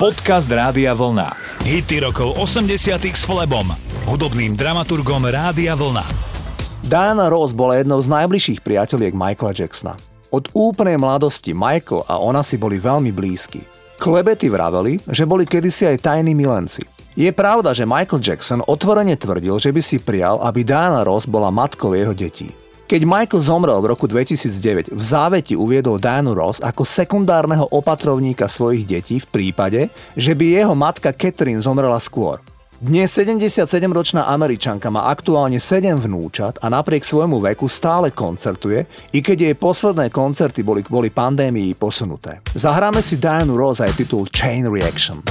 Podcast Rádia Vlna. Hity rokov 80 s Flebom, hudobným dramaturgom Rádia Vlna. Diana Ross bola jednou z najbližších priateľiek Michaela Jacksona. Od úplnej mladosti Michael a ona si boli veľmi blízki. Klebety vraveli, že boli kedysi aj tajní milenci. Je pravda, že Michael Jackson otvorene tvrdil, že by si prijal, aby Diana Ross bola matkou jeho detí. Keď Michael zomrel v roku 2009, v záveti uviedol Dianu Ross ako sekundárneho opatrovníka svojich detí v prípade, že by jeho matka Catherine zomrela skôr. Dnes 77-ročná Američanka má aktuálne 7 vnúčat a napriek svojmu veku stále koncertuje, i keď jej posledné koncerty boli kvôli pandémii posunuté. Zahráme si Dianu Ross aj titul Chain Reaction.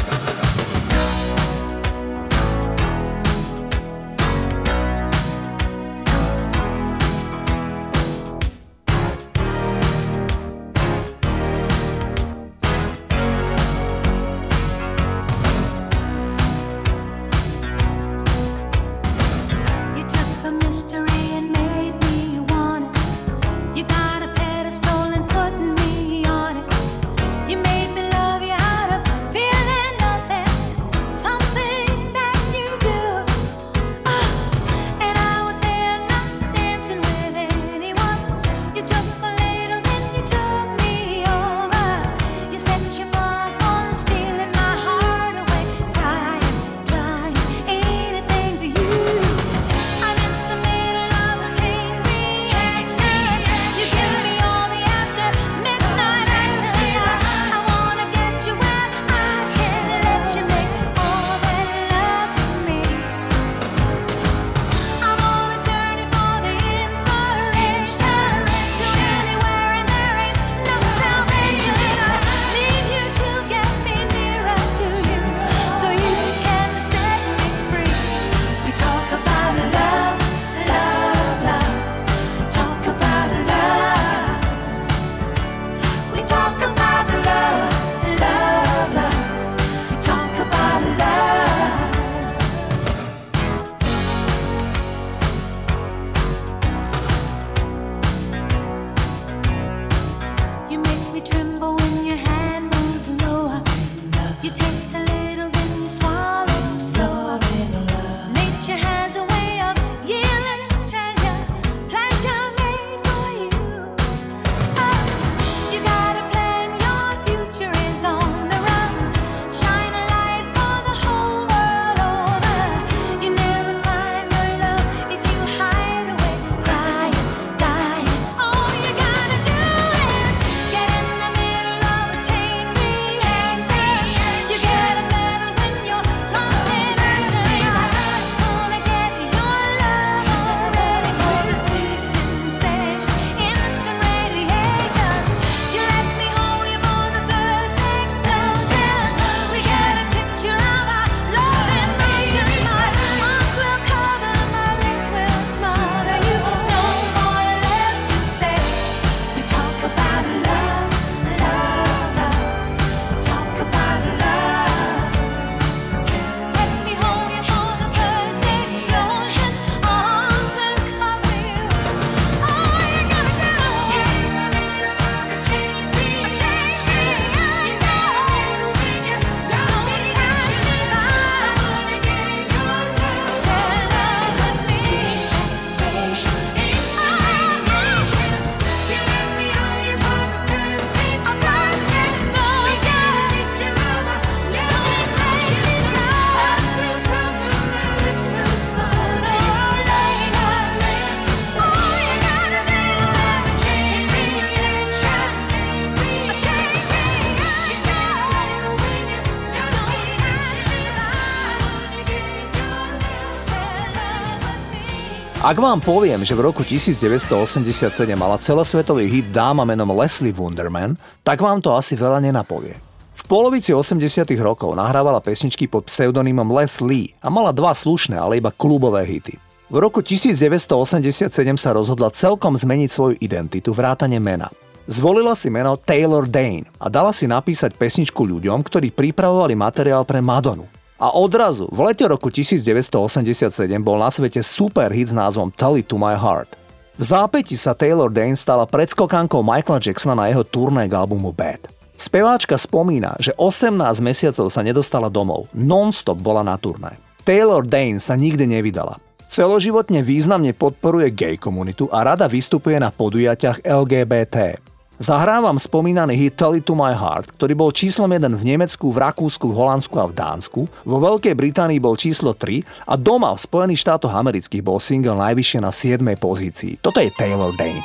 Ak vám poviem, že v roku 1987 mala celosvetový hit dáma menom Leslie Wunderman, tak vám to asi veľa nenapovie. V polovici 80 rokov nahrávala pesničky pod pseudonymom Les Lee a mala dva slušné, ale iba klubové hity. V roku 1987 sa rozhodla celkom zmeniť svoju identitu vrátane mena. Zvolila si meno Taylor Dane a dala si napísať pesničku ľuďom, ktorí pripravovali materiál pre Madonu. A odrazu v lete roku 1987 bol na svete super hit s názvom Tell It To My Heart. V zápäti sa Taylor Dane stala predskokankou Michaela Jacksona na jeho turné k albumu Bad. Speváčka spomína, že 18 mesiacov sa nedostala domov, non-stop bola na turné. Taylor Dane sa nikdy nevydala. Celoživotne významne podporuje gay komunitu a rada vystupuje na podujatiach LGBT. Zahrávam spomínaný hit Tell To My Heart, ktorý bol číslom 1 v Nemecku, v Rakúsku, v Holandsku a v Dánsku, vo Veľkej Británii bol číslo 3 a doma v Spojených štátoch amerických bol single najvyššie na 7. pozícii. Toto je Taylor Dane.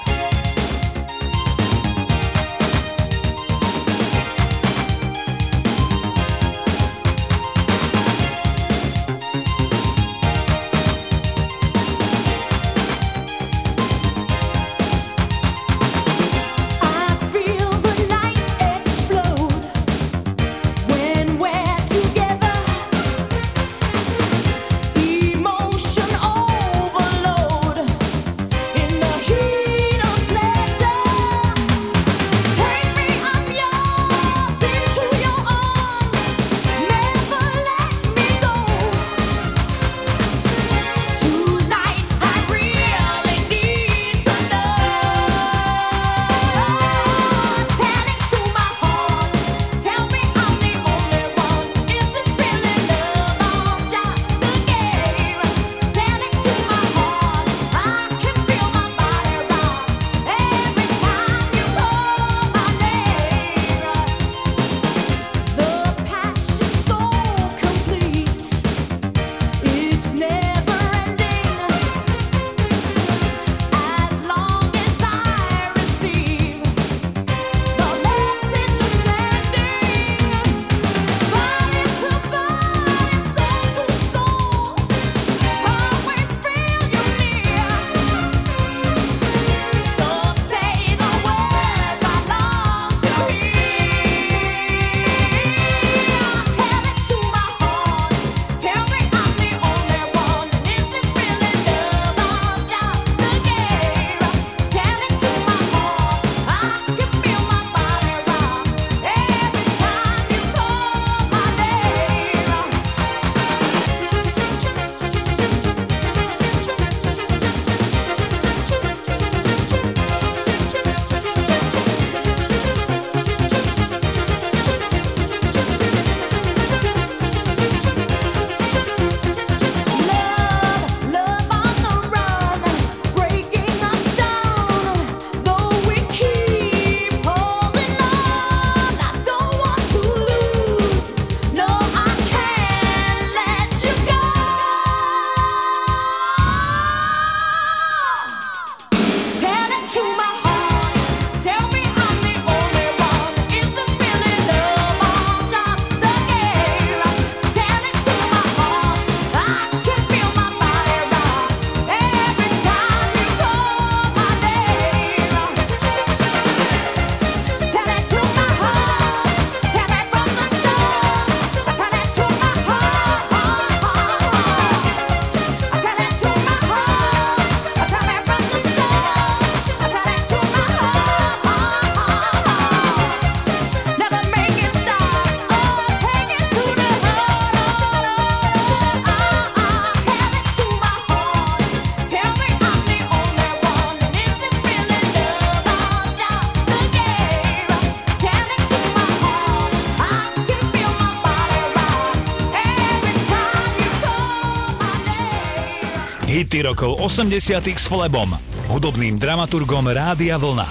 Rokov 80 s Flebom, hudobným dramaturgom Rádia Vlna.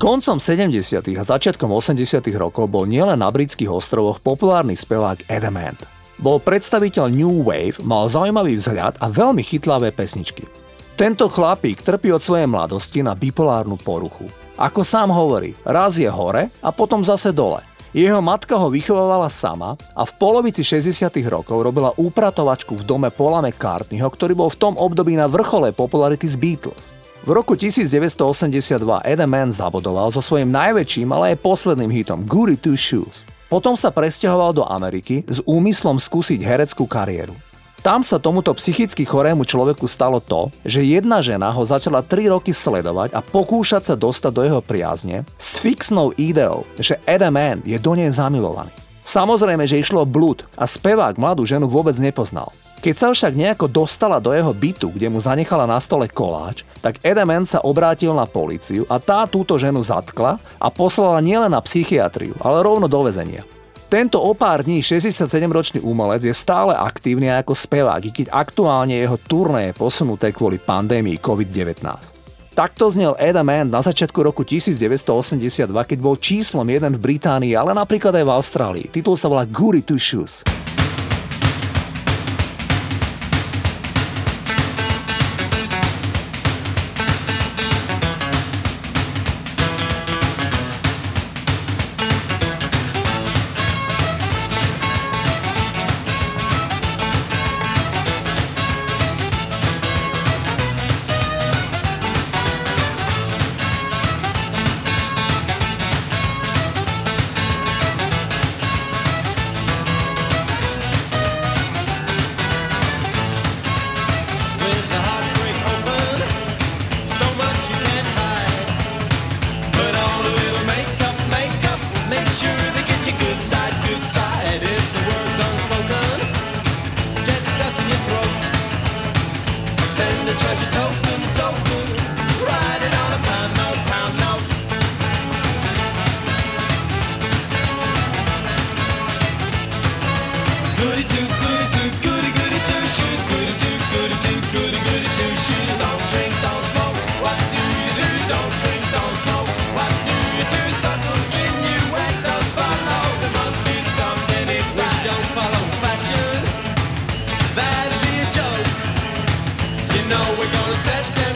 Koncom 70. a začiatkom 80. rokov bol nielen na britských ostrovoch populárny spevák Adam Ant. Bol predstaviteľ New Wave, mal zaujímavý vzhľad a veľmi chytlavé pesničky. Tento chlapík trpí od svojej mladosti na bipolárnu poruchu. Ako sám hovorí, raz je hore a potom zase dole. Jeho matka ho vychovávala sama a v polovici 60. rokov robila úpratovačku v dome Paula McCartneyho, ktorý bol v tom období na vrchole popularity z Beatles. V roku 1982 Adam Mann zabodoval so svojím najväčším, ale aj posledným hitom Goody Two Shoes. Potom sa presťahoval do Ameriky s úmyslom skúsiť hereckú kariéru. Tam sa tomuto psychicky chorému človeku stalo to, že jedna žena ho začala 3 roky sledovať a pokúšať sa dostať do jeho priazne s fixnou ideou, že Adam Mann je do nej zamilovaný. Samozrejme, že išlo blúd a spevák mladú ženu vôbec nepoznal. Keď sa však nejako dostala do jeho bytu, kde mu zanechala na stole koláč, tak Edeman sa obrátil na policiu a tá túto ženu zatkla a poslala nielen na psychiatriu, ale rovno do väzenia. Tento o pár dní 67-ročný umelec je stále aktívny ako spevák, keď aktuálne jeho turné je posunuté kvôli pandémii COVID-19. Takto znel Eda Man na začiatku roku 1982, keď bol číslom jeden v Británii, ale napríklad aj v Austrálii. Titul sa volá Goody Two Shoes. send the treasure to set them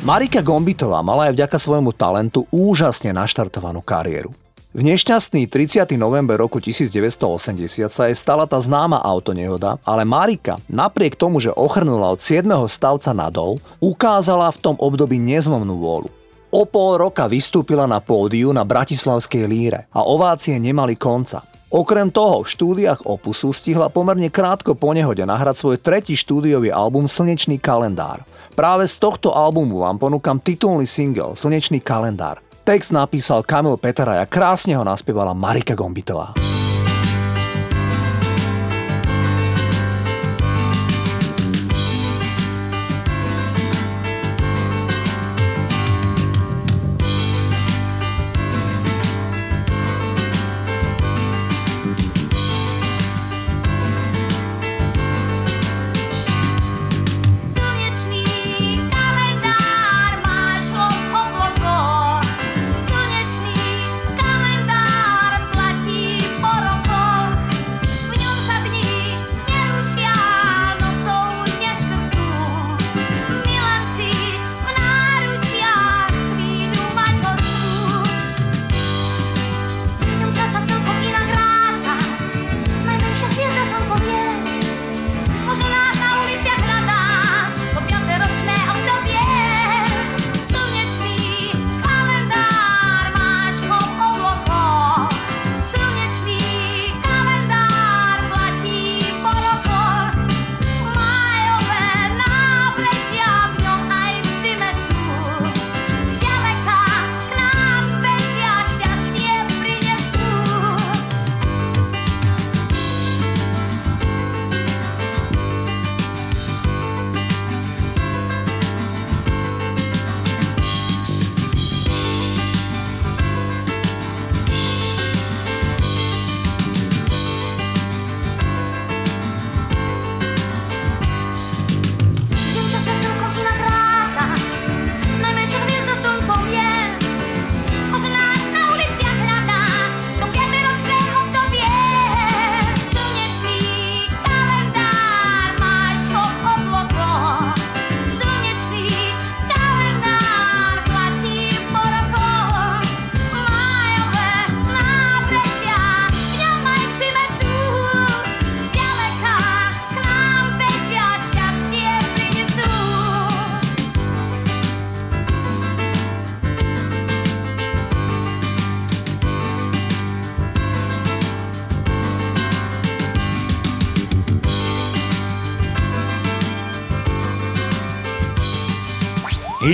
Marika Gombitová mala aj vďaka svojmu talentu úžasne naštartovanú kariéru. V nešťastný 30. november roku 1980 sa jej stala tá známa autonehoda, ale Marika, napriek tomu, že ochrnula od 7. stavca nadol, ukázala v tom období nezlomnú vôľu. O pol roka vystúpila na pódiu na Bratislavskej líre a ovácie nemali konca. Okrem toho v štúdiách Opusu stihla pomerne krátko po nehode nahrať svoj tretí štúdiový album Slnečný kalendár. Práve z tohto albumu vám ponúkam titulný single Slnečný kalendár. Text napísal Kamil Petera a krásne ho naspievala Marika Gombitová.